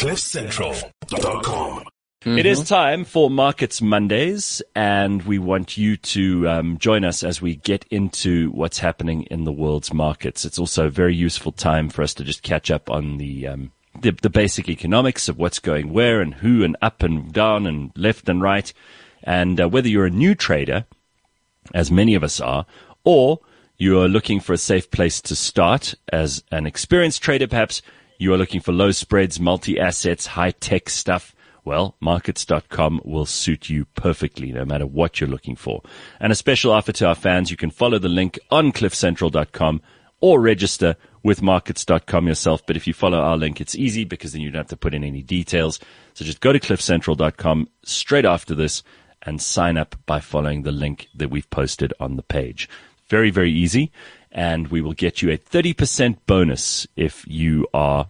CliffCentral.com. Mm-hmm. It is time for Markets Mondays, and we want you to um, join us as we get into what's happening in the world's markets. It's also a very useful time for us to just catch up on the um, the, the basic economics of what's going where and who and up and down and left and right, and uh, whether you're a new trader, as many of us are, or you are looking for a safe place to start as an experienced trader, perhaps you are looking for low spreads, multi assets, high tech stuff well, markets.com will suit you perfectly no matter what you're looking for. And a special offer to our fans, you can follow the link on cliffcentral.com or register with markets.com yourself. But if you follow our link, it's easy because then you don't have to put in any details. So just go to cliffcentral.com straight after this and sign up by following the link that we've posted on the page. Very, very easy. And we will get you a 30% bonus if you are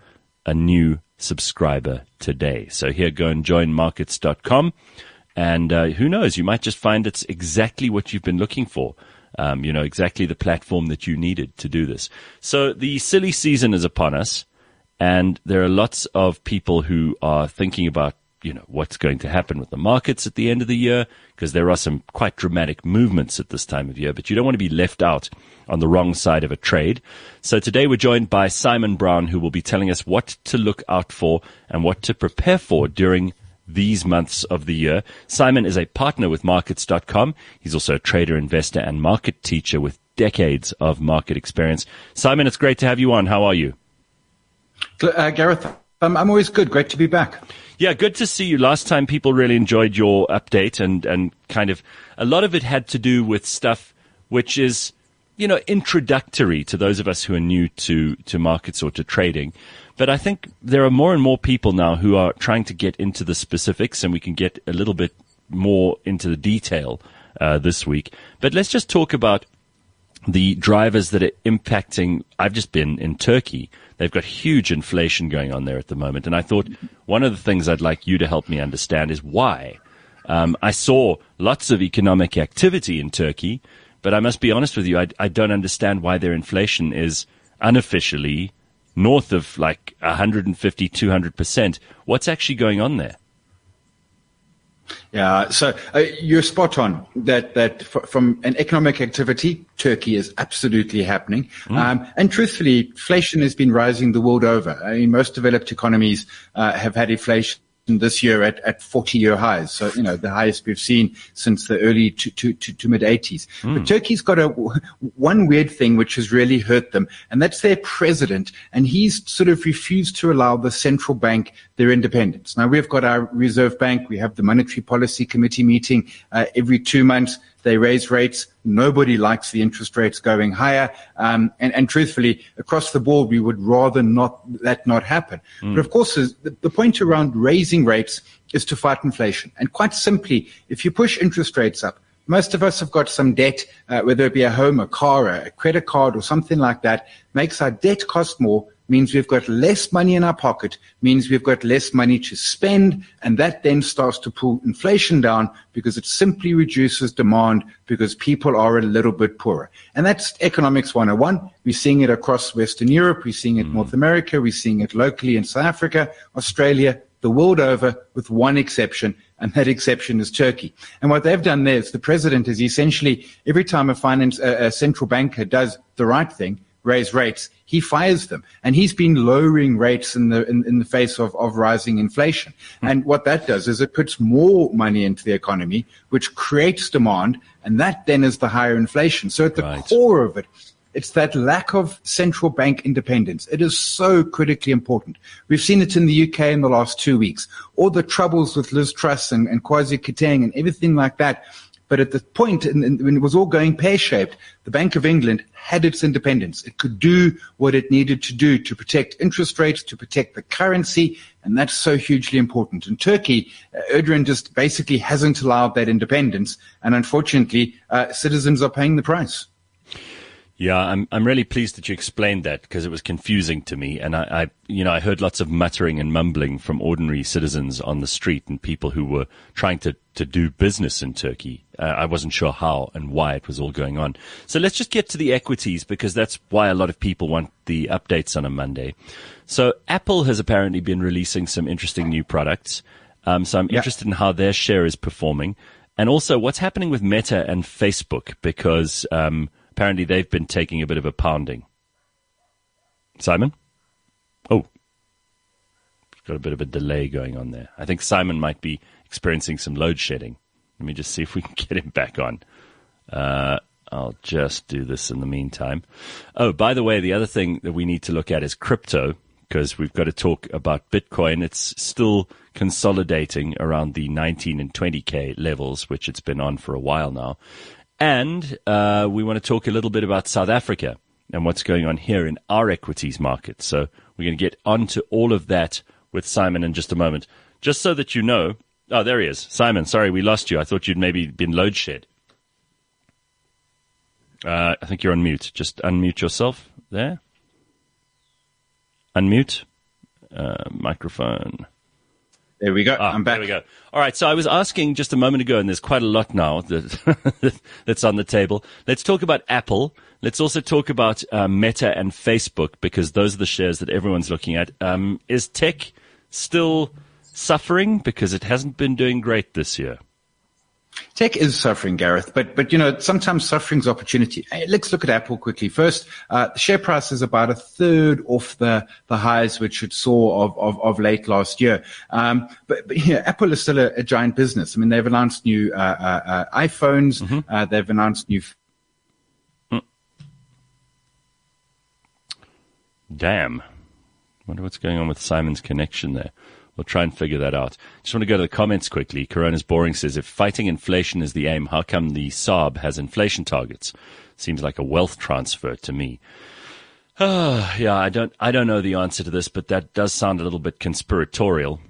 a new subscriber today. So here, go and join markets.com. And uh, who knows, you might just find it's exactly what you've been looking for. Um, you know, exactly the platform that you needed to do this. So the silly season is upon us, and there are lots of people who are thinking about you know, what's going to happen with the markets at the end of the year, because there are some quite dramatic movements at this time of year, but you don't want to be left out on the wrong side of a trade. So today we're joined by Simon Brown, who will be telling us what to look out for and what to prepare for during these months of the year. Simon is a partner with markets.com. He's also a trader, investor, and market teacher with decades of market experience. Simon, it's great to have you on. How are you? Uh, Gareth, um, I'm always good. Great to be back. Yeah, good to see you. Last time people really enjoyed your update and, and kind of a lot of it had to do with stuff which is, you know, introductory to those of us who are new to, to markets or to trading. But I think there are more and more people now who are trying to get into the specifics and we can get a little bit more into the detail uh, this week. But let's just talk about the drivers that are impacting. I've just been in Turkey. They've got huge inflation going on there at the moment. And I thought one of the things I'd like you to help me understand is why. Um, I saw lots of economic activity in Turkey, but I must be honest with you, I, I don't understand why their inflation is unofficially north of like 150, 200%. What's actually going on there? Yeah, so uh, you're spot on that that f- from an economic activity, Turkey is absolutely happening. Mm. Um, and truthfully, inflation has been rising the world over. I mean, most developed economies uh, have had inflation this year at, at 40 year highs. So, you know, the highest we've seen since the early to, to, to, to mid 80s. Mm. But Turkey's got a, one weird thing which has really hurt them, and that's their president. And he's sort of refused to allow the central bank their independence. Now, we've got our Reserve Bank. We have the Monetary Policy Committee meeting uh, every two months. They raise rates. Nobody likes the interest rates going higher. Um, and, and, truthfully, across the board, we would rather not that not happen. Mm. But of course, the, the point around raising rates is to fight inflation. And quite simply, if you push interest rates up, most of us have got some debt, uh, whether it be a home, a car, a credit card, or something like that, makes our debt cost more means we've got less money in our pocket, means we've got less money to spend, and that then starts to pull inflation down because it simply reduces demand because people are a little bit poorer. And that's economics 101. We're seeing it across Western Europe, we're seeing it in mm. North America, we're seeing it locally in South Africa, Australia, the world over, with one exception, and that exception is Turkey. And what they've done there is the president is essentially every time a finance, a, a central banker does the right thing, raise rates, he fires them. And he's been lowering rates in the, in, in the face of, of rising inflation. Mm. And what that does is it puts more money into the economy, which creates demand. And that then is the higher inflation. So at the right. core of it, it's that lack of central bank independence. It is so critically important. We've seen it in the UK in the last two weeks. All the troubles with Liz Truss and, and Kwasi Kwarteng and everything like that but at the point when it was all going pear-shaped, the Bank of England had its independence. It could do what it needed to do to protect interest rates, to protect the currency, and that's so hugely important. In Turkey, uh, Erdogan just basically hasn't allowed that independence, and unfortunately, uh, citizens are paying the price. Yeah, I'm I'm really pleased that you explained that because it was confusing to me, and I, I, you know I heard lots of muttering and mumbling from ordinary citizens on the street and people who were trying to to do business in Turkey. Uh, I wasn't sure how and why it was all going on. So let's just get to the equities because that's why a lot of people want the updates on a Monday. So Apple has apparently been releasing some interesting new products. Um, so I'm yeah. interested in how their share is performing, and also what's happening with Meta and Facebook because. Um, apparently they've been taking a bit of a pounding. Simon? Oh, got a bit of a delay going on there. I think Simon might be experiencing some load shedding. Let me just see if we can get him back on. Uh, I'll just do this in the meantime. Oh, by the way, the other thing that we need to look at is crypto because we've got to talk about Bitcoin. It's still consolidating around the 19 and 20k levels, which it's been on for a while now. And uh, we want to talk a little bit about South Africa and what's going on here in our equities market. So we're going to get onto all of that with Simon in just a moment. Just so that you know, oh, there he is. Simon, sorry, we lost you. I thought you'd maybe been load shed. Uh, I think you're on mute. Just unmute yourself there. Unmute. Uh, microphone. There we go. Ah, I'm back. There we go. All right. So I was asking just a moment ago, and there's quite a lot now that, that's on the table. Let's talk about Apple. Let's also talk about uh, Meta and Facebook because those are the shares that everyone's looking at. Um, is tech still suffering because it hasn't been doing great this year? Tech is suffering, Gareth, but but you know sometimes suffering's opportunity. Let's look at Apple quickly. First, uh, the share price is about a third off the the highs which it saw of of, of late last year. Um, but, but yeah, Apple is still a, a, giant business. I mean, they've announced new uh, uh, uh iPhones. Mm-hmm. Uh, they've announced new. Mm. Damn. Wonder what's going on with Simon's connection there. We'll try and figure that out. Just want to go to the comments quickly. Corona's Boring says, if fighting inflation is the aim, how come the SARB has inflation targets? Seems like a wealth transfer to me. Uh, yeah, I don't, I don't know the answer to this, but that does sound a little bit conspiratorial.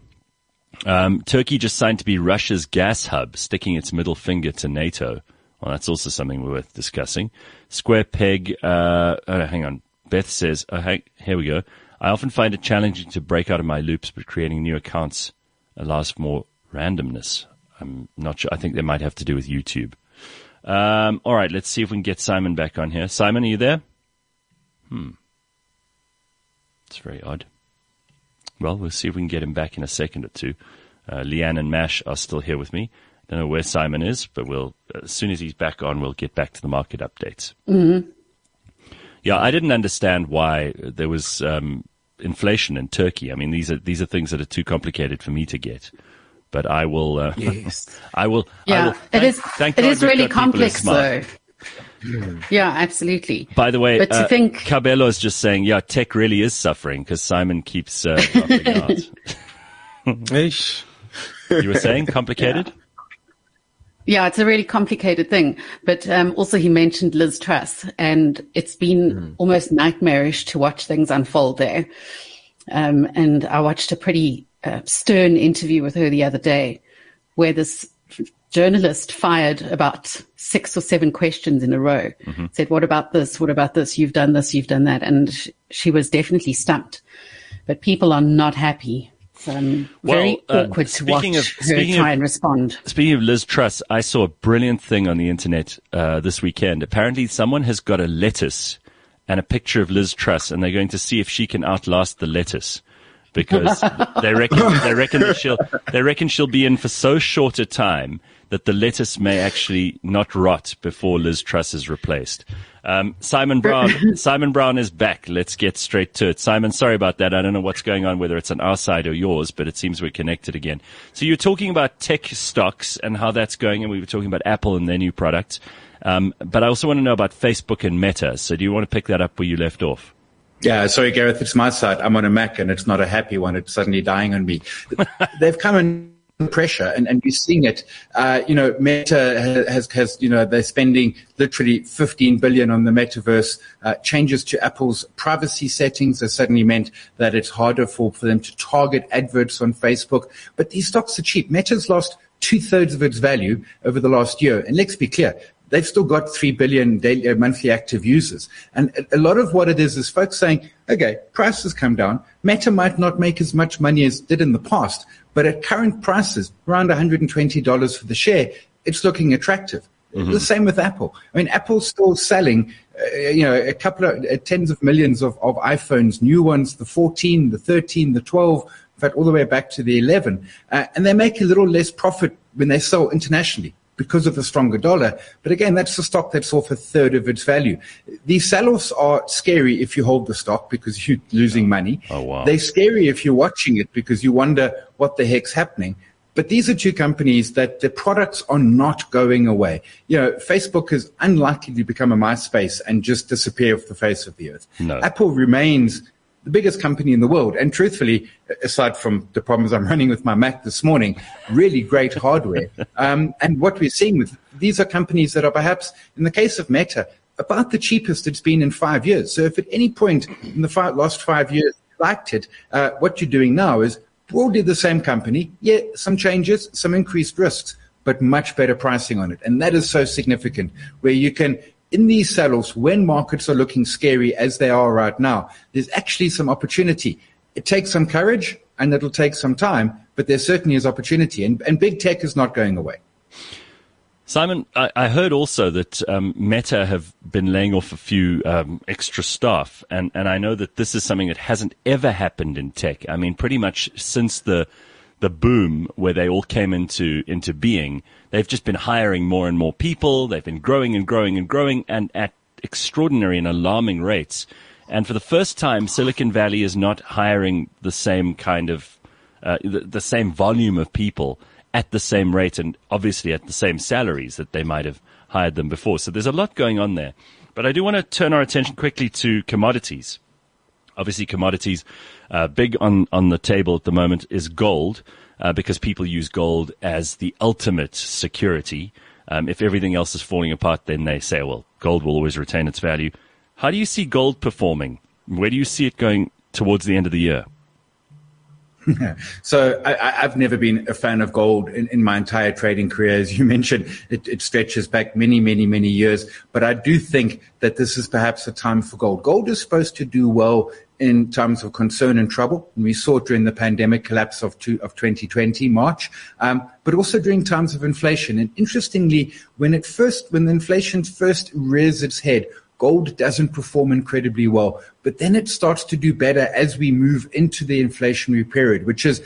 Um, Turkey just signed to be Russia's gas hub, sticking its middle finger to NATO. Well, that's also something worth discussing. Square Peg, uh, oh, hang on. Beth says, oh, hey, here we go. I often find it challenging to break out of my loops, but creating new accounts allows for more randomness. I'm not sure. I think they might have to do with YouTube. Um, all right, let's see if we can get Simon back on here. Simon, are you there? Hmm. It's very odd. Well, we'll see if we can get him back in a second or two. Uh, Leanne and Mash are still here with me. Don't know where Simon is, but we'll as soon as he's back on, we'll get back to the market updates. Mm-hmm. Yeah, I didn't understand why there was um, inflation in Turkey. I mean, these are these are things that are too complicated for me to get. But I will. Uh, yes. I will. Yeah, I will, thank, it is. Thank it God is really complex, though. Yeah, absolutely. By the way, but to uh, think Cabello is just saying, yeah, tech really is suffering because Simon keeps uh, out. you were saying complicated. Yeah. Yeah, it's a really complicated thing. But um, also, he mentioned Liz Truss, and it's been mm. almost nightmarish to watch things unfold there. Um, and I watched a pretty uh, stern interview with her the other day, where this journalist fired about six or seven questions in a row. Mm-hmm. Said, "What about this? What about this? You've done this. You've done that," and she was definitely stumped. But people are not happy um, very well, uh, awkward to watch of, her try of, and respond. Speaking of Liz Truss, I saw a brilliant thing on the internet uh, this weekend. Apparently, someone has got a lettuce and a picture of Liz Truss, and they're going to see if she can outlast the lettuce because they reckon they reckon that she'll they reckon she'll be in for so short a time that the lettuce may actually not rot before Liz Truss is replaced. Um, Simon Brown, Simon Brown is back. Let's get straight to it. Simon, sorry about that. I don't know what's going on, whether it's on our side or yours, but it seems we're connected again. So you're talking about tech stocks and how that's going, and we were talking about Apple and their new products. Um, but I also want to know about Facebook and Meta. So do you want to pick that up where you left off? Yeah, sorry, Gareth, it's my side. I'm on a Mac and it's not a happy one. It's suddenly dying on me. They've come in pressure and, and you're seeing it. Uh, you know, Meta has, has, you know, they're spending literally 15 billion on the metaverse. Uh, changes to Apple's privacy settings has suddenly meant that it's harder for, for them to target adverts on Facebook. But these stocks are cheap. Meta's lost two thirds of its value over the last year. And let's be clear, they've still got 3 billion daily, uh, monthly active users. And a lot of what it is is folks saying, okay, prices come down. Meta might not make as much money as did in the past, but at current prices, around $120 for the share, it's looking attractive. Mm-hmm. The same with Apple. I mean, Apple's still selling, uh, you know, a couple of uh, tens of millions of, of iPhones, new ones, the 14, the 13, the 12, in fact, all the way back to the 11. Uh, and they make a little less profit when they sell internationally because of the stronger dollar. But again, that's the stock that's off a third of its value. These sell-offs are scary if you hold the stock because you're losing money. Oh, wow. They're scary if you're watching it because you wonder what the heck's happening. But these are two companies that the products are not going away. You know, Facebook is unlikely to become a MySpace and just disappear off the face of the earth. No. Apple remains the biggest company in the world. And truthfully, aside from the problems I'm running with my Mac this morning, really great hardware. Um, and what we're seeing with these are companies that are perhaps, in the case of Meta, about the cheapest it's been in five years. So if at any point in the five, last five years you liked it, uh, what you're doing now is broadly the same company, yeah, some changes, some increased risks, but much better pricing on it. And that is so significant where you can in these sell-offs, when markets are looking scary as they are right now, there's actually some opportunity. It takes some courage and it'll take some time, but there certainly is opportunity. And, and big tech is not going away. Simon, I, I heard also that um, Meta have been laying off a few um, extra staff, and, and I know that this is something that hasn't ever happened in tech. I mean, pretty much since the the boom where they all came into into being, they've just been hiring more and more people. They've been growing and growing and growing, and at extraordinary and alarming rates. And for the first time, Silicon Valley is not hiring the same kind of uh, the, the same volume of people at the same rate, and obviously at the same salaries that they might have hired them before. So there's a lot going on there. But I do want to turn our attention quickly to commodities. Obviously, commodities uh, big on, on the table at the moment is gold, uh, because people use gold as the ultimate security. Um, if everything else is falling apart, then they say, well, gold will always retain its value. How do you see gold performing? Where do you see it going towards the end of the year? so I, have never been a fan of gold in, in, my entire trading career. As you mentioned, it, it, stretches back many, many, many years. But I do think that this is perhaps a time for gold. Gold is supposed to do well in times of concern and trouble. And we saw it during the pandemic collapse of, two, of 2020, March, um, but also during times of inflation. And interestingly, when it first, when the inflation first rears its head, gold doesn't perform incredibly well, but then it starts to do better as we move into the inflationary period, which is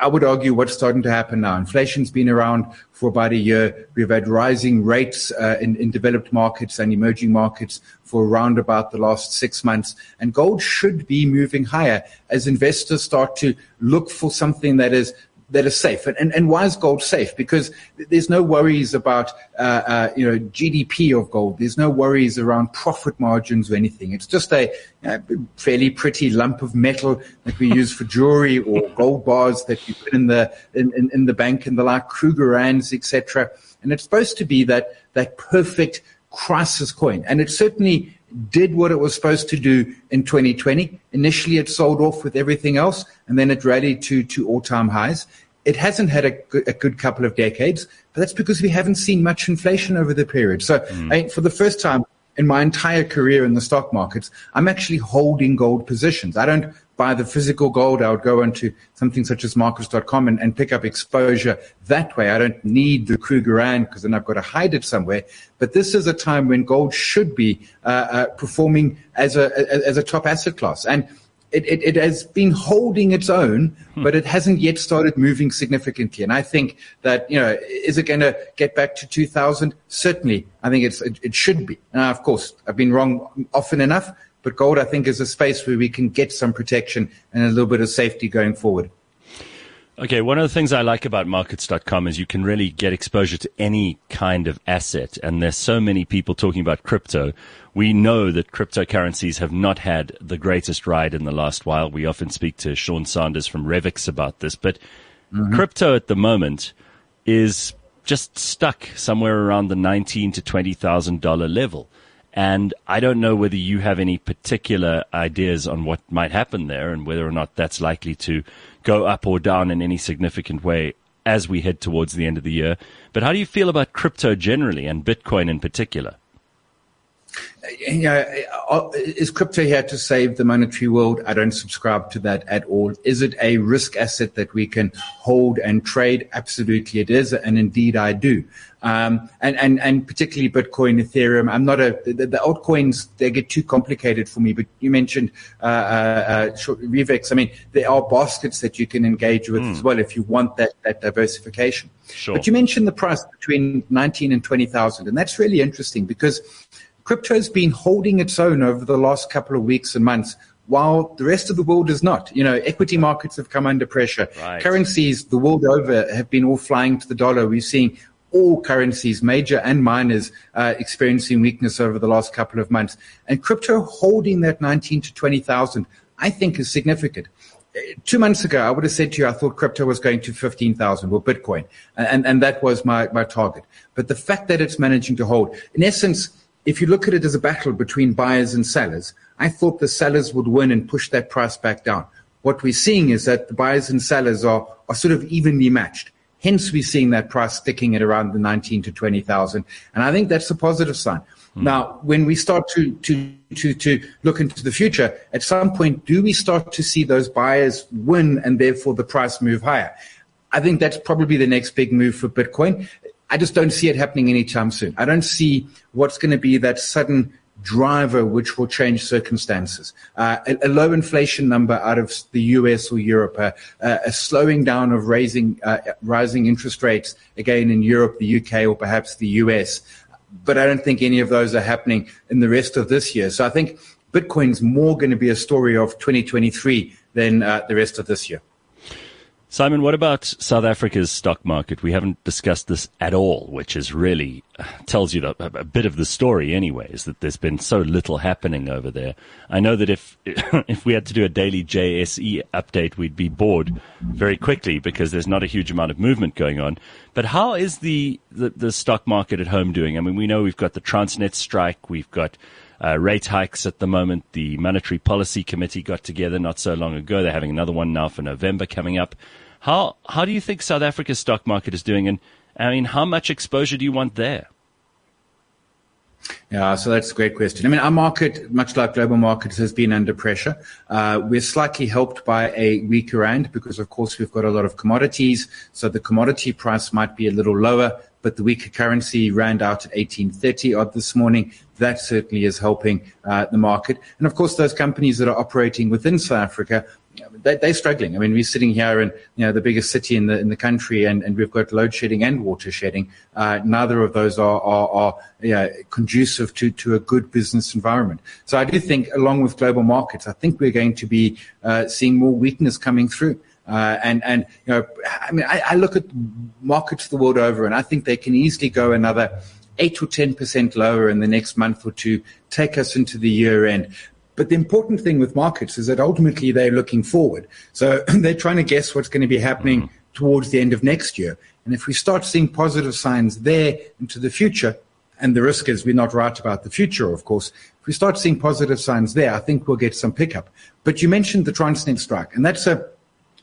I would argue what's starting to happen now. Inflation's been around for about a year. We've had rising rates uh, in, in developed markets and emerging markets for around about the last six months. And gold should be moving higher as investors start to look for something that is that are safe. And, and, and why is gold safe? Because there's no worries about, uh, uh, you know, GDP of gold. There's no worries around profit margins or anything. It's just a fairly pretty lump of metal that we use for jewelry or gold bars that you put in the, in, in, in the bank and the like, Krugerrands, etc. And it's supposed to be that, that perfect crisis coin. And it certainly did what it was supposed to do in 2020. Initially, it sold off with everything else, and then it rallied to, to all-time highs. It hasn't had a good, a good couple of decades, but that's because we haven't seen much inflation over the period. So, mm. I, for the first time in my entire career in the stock markets, I'm actually holding gold positions. I don't buy the physical gold. I would go into something such as markets.com and, and pick up exposure that way. I don't need the Krugerrand because then I've got to hide it somewhere. But this is a time when gold should be uh, uh, performing as a as a top asset class, and it, it, it has been holding its own, hmm. but it hasn't yet started moving significantly. And I think that you know, is it going to get back to 2000? Certainly, I think it's it, it should be. And of course, I've been wrong often enough. But gold, I think, is a space where we can get some protection and a little bit of safety going forward. Okay, one of the things I like about markets.com is you can really get exposure to any kind of asset. And there's so many people talking about crypto. We know that cryptocurrencies have not had the greatest ride in the last while. We often speak to Sean Sanders from Revix about this, but mm-hmm. crypto at the moment is just stuck somewhere around the nineteen to twenty thousand dollar level. And I don't know whether you have any particular ideas on what might happen there and whether or not that's likely to go up or down in any significant way as we head towards the end of the year. But how do you feel about crypto generally and Bitcoin in particular? You know, uh, is crypto here to save the monetary world? I don't subscribe to that at all. Is it a risk asset that we can hold and trade? Absolutely it is. And indeed I do. Um, and, and, and particularly Bitcoin, Ethereum. I'm not a, the, the altcoins, they get too complicated for me, but you mentioned, uh, uh, uh Revix. I mean, there are baskets that you can engage with mm. as well if you want that, that diversification. Sure. But you mentioned the price between 19 and 20,000. And that's really interesting because crypto's been holding its own over the last couple of weeks and months while the rest of the world is not. You know, equity markets have come under pressure. Right. Currencies the world over have been all flying to the dollar. We're seeing all currencies, major and minors, uh, experiencing weakness over the last couple of months. And crypto holding that 19 to 20,000, I think is significant. Two months ago, I would have said to you, I thought crypto was going to 15,000 or Bitcoin. And, and that was my, my target. But the fact that it's managing to hold, in essence, if you look at it as a battle between buyers and sellers, I thought the sellers would win and push that price back down. What we're seeing is that the buyers and sellers are, are sort of evenly matched. Hence, we're seeing that price sticking at around the 19 to 20,000. And I think that's a positive sign. Mm. Now, when we start to, to, to, to look into the future, at some point, do we start to see those buyers win and therefore the price move higher? I think that's probably the next big move for Bitcoin. I just don't see it happening anytime soon. I don't see what's going to be that sudden driver which will change circumstances. Uh, a, a, low inflation number out of the US or Europe, uh, a slowing down of raising, uh, rising interest rates again in Europe, the UK, or perhaps the US. But I don't think any of those are happening in the rest of this year. So I think Bitcoin's more going to be a story of 2023 than uh, the rest of this year. Simon, what about South Africa's stock market? We haven't discussed this at all, which is really uh, tells you a, a bit of the story, anyways. That there's been so little happening over there. I know that if if we had to do a daily JSE update, we'd be bored very quickly because there's not a huge amount of movement going on. But how is the, the, the stock market at home doing? I mean, we know we've got the Transnet strike, we've got uh, rate hikes at the moment. The Monetary Policy Committee got together not so long ago. They're having another one now for November coming up. How how do you think South Africa's stock market is doing? And I mean, how much exposure do you want there? Yeah, so that's a great question. I mean, our market, much like global markets, has been under pressure. Uh, we're slightly helped by a weaker rand because, of course, we've got a lot of commodities. So the commodity price might be a little lower, but the weaker currency rand out at 1830 odd this morning. That certainly is helping uh, the market. And of course, those companies that are operating within South Africa they, are struggling. I mean, we're sitting here in you know the biggest city in the in the country, and, and we've got load shedding and water shedding. Uh, neither of those are are, are conducive to to a good business environment. So I do think, along with global markets, I think we're going to be uh, seeing more weakness coming through. Uh, and and you know, I mean, I, I look at markets the world over, and I think they can easily go another eight or ten percent lower in the next month or two, take us into the year end. But the important thing with markets is that ultimately they're looking forward. So they're trying to guess what's going to be happening mm. towards the end of next year. And if we start seeing positive signs there into the future, and the risk is we're not right about the future, of course. If we start seeing positive signs there, I think we'll get some pickup. But you mentioned the Transnet strike, and that's a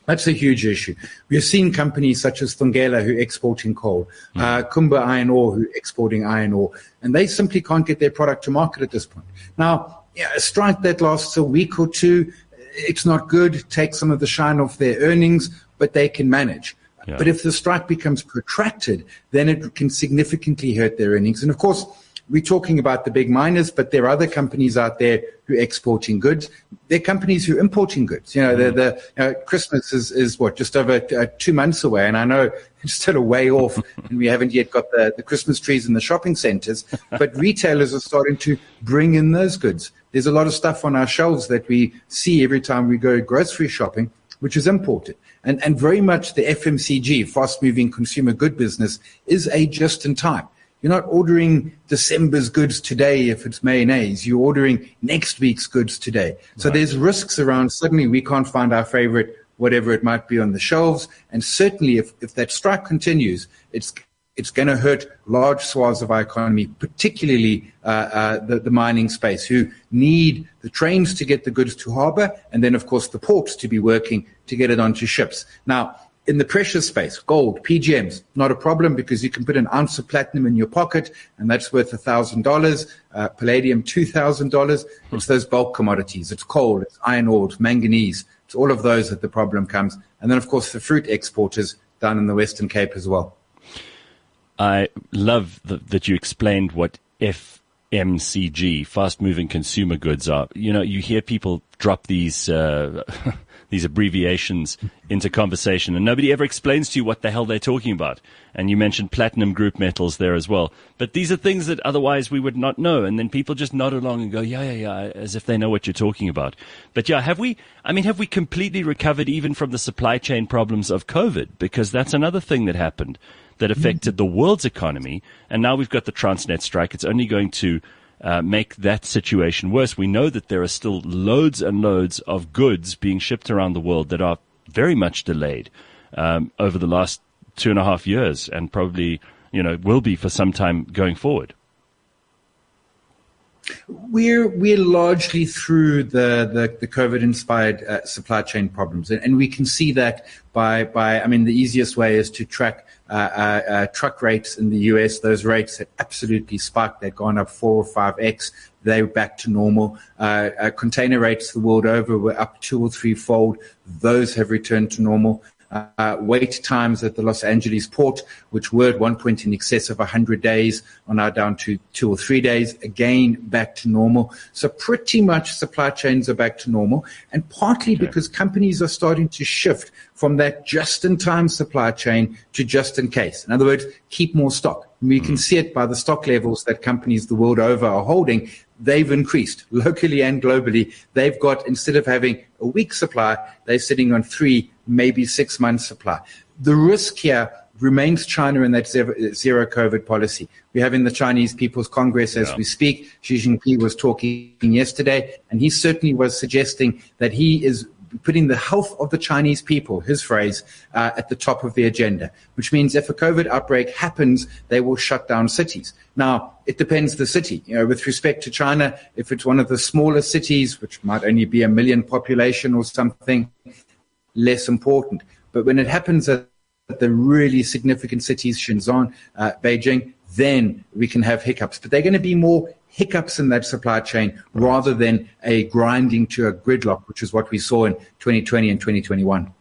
that's a huge issue. We have seen companies such as Thungela who are exporting coal, mm. uh, Kumba Iron Ore who are exporting iron ore, and they simply can't get their product to market at this point. Now, yeah, a strike that lasts a week or two, it's not good, takes some of the shine off their earnings, but they can manage. Yeah. But if the strike becomes protracted, then it can significantly hurt their earnings. And of course, we're talking about the big miners, but there are other companies out there who are exporting goods. There are companies who are importing goods. You know, mm. the, the you know, Christmas is, is what, just over uh, two months away. And I know it's still a way off and we haven't yet got the, the Christmas trees in the shopping centers, but retailers are starting to bring in those goods. There's a lot of stuff on our shelves that we see every time we go grocery shopping, which is imported. And, and very much the FMCG, fast moving consumer good business, is a just in time. You're not ordering December's goods today if it's mayonnaise. You're ordering next week's goods today. So right. there's risks around suddenly we can't find our favorite, whatever it might be on the shelves. And certainly if, if that strike continues, it's it's going to hurt large swaths of our economy, particularly uh, uh, the, the, mining space, who need the trains to get the goods to harbour, and then, of course, the ports to be working to get it onto ships. Now, in the precious space, gold, PGMs, not a problem because you can put an ounce of platinum in your pocket and that's worth $1,000. Uh, palladium, $2,000. It's those bulk commodities. It's coal, it's iron ore, it's manganese. It's all of those that the problem comes. And then, of course, the fruit exporters down in the Western Cape as well. I love the, that you explained what FMCG, fast moving consumer goods are. You know, you hear people drop these, uh, these abbreviations into conversation and nobody ever explains to you what the hell they're talking about. And you mentioned platinum group metals there as well. But these are things that otherwise we would not know. And then people just nod along and go, yeah, yeah, yeah, as if they know what you're talking about. But yeah, have we, I mean, have we completely recovered even from the supply chain problems of COVID? Because that's another thing that happened that affected the world's economy. And now we've got the Transnet strike. It's only going to uh, make that situation worse. We know that there are still loads and loads of goods being shipped around the world that are very much delayed um, over the last two and a half years, and probably you know will be for some time going forward. We're we're largely through the the, the COVID inspired uh, supply chain problems, and, and we can see that by by I mean the easiest way is to track truck rates in the US. Those rates had absolutely spiked; they'd gone up four or five x. They were back to normal. Uh, uh, container rates the world over were up two or three fold. Those have returned to normal. Uh, wait times at the Los Angeles port, which were at one point in excess of 100 days, are now down to two or three days, again back to normal. So pretty much supply chains are back to normal, and partly okay. because companies are starting to shift from that just-in-time supply chain to just-in-case. In other words, keep more stock. We can hmm. see it by the stock levels that companies the world over are holding they've increased locally and globally. They've got, instead of having a week supply, they're sitting on three, maybe six months supply. The risk here remains China and that zero COVID policy. We have in the Chinese People's Congress as yeah. we speak. Xi Jinping was talking yesterday, and he certainly was suggesting that he is putting the health of the Chinese people, his phrase, uh, at the top of the agenda, which means if a COVID outbreak happens, they will shut down cities. Now, it depends the city. You know, with respect to China, if it's one of the smaller cities, which might only be a million population or something, less important. But when it happens at the really significant cities, Shenzhen, uh, Beijing, then we can have hiccups. But they're going to be more hiccups in that supply chain rather than a grinding to a gridlock, which is what we saw in 2020 and 2021.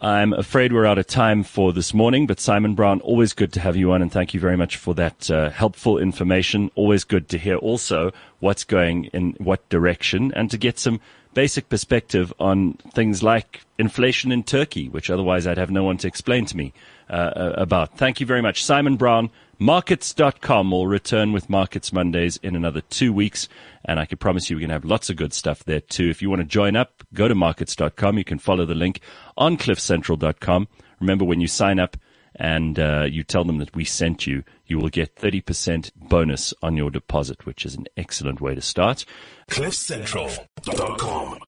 I'm afraid we're out of time for this morning, but Simon Brown, always good to have you on, and thank you very much for that uh, helpful information. Always good to hear also what's going in what direction and to get some basic perspective on things like inflation in Turkey, which otherwise I'd have no one to explain to me uh, uh about. Thank you very much. Simon Brown, Markets.com will return with Markets Mondays in another two weeks. And I can promise you we're going to have lots of good stuff there too. If you want to join up, go to markets.com. You can follow the link on cliffcentral.com. Remember when you sign up and uh, you tell them that we sent you, you will get 30% bonus on your deposit, which is an excellent way to start. cliffcentral.com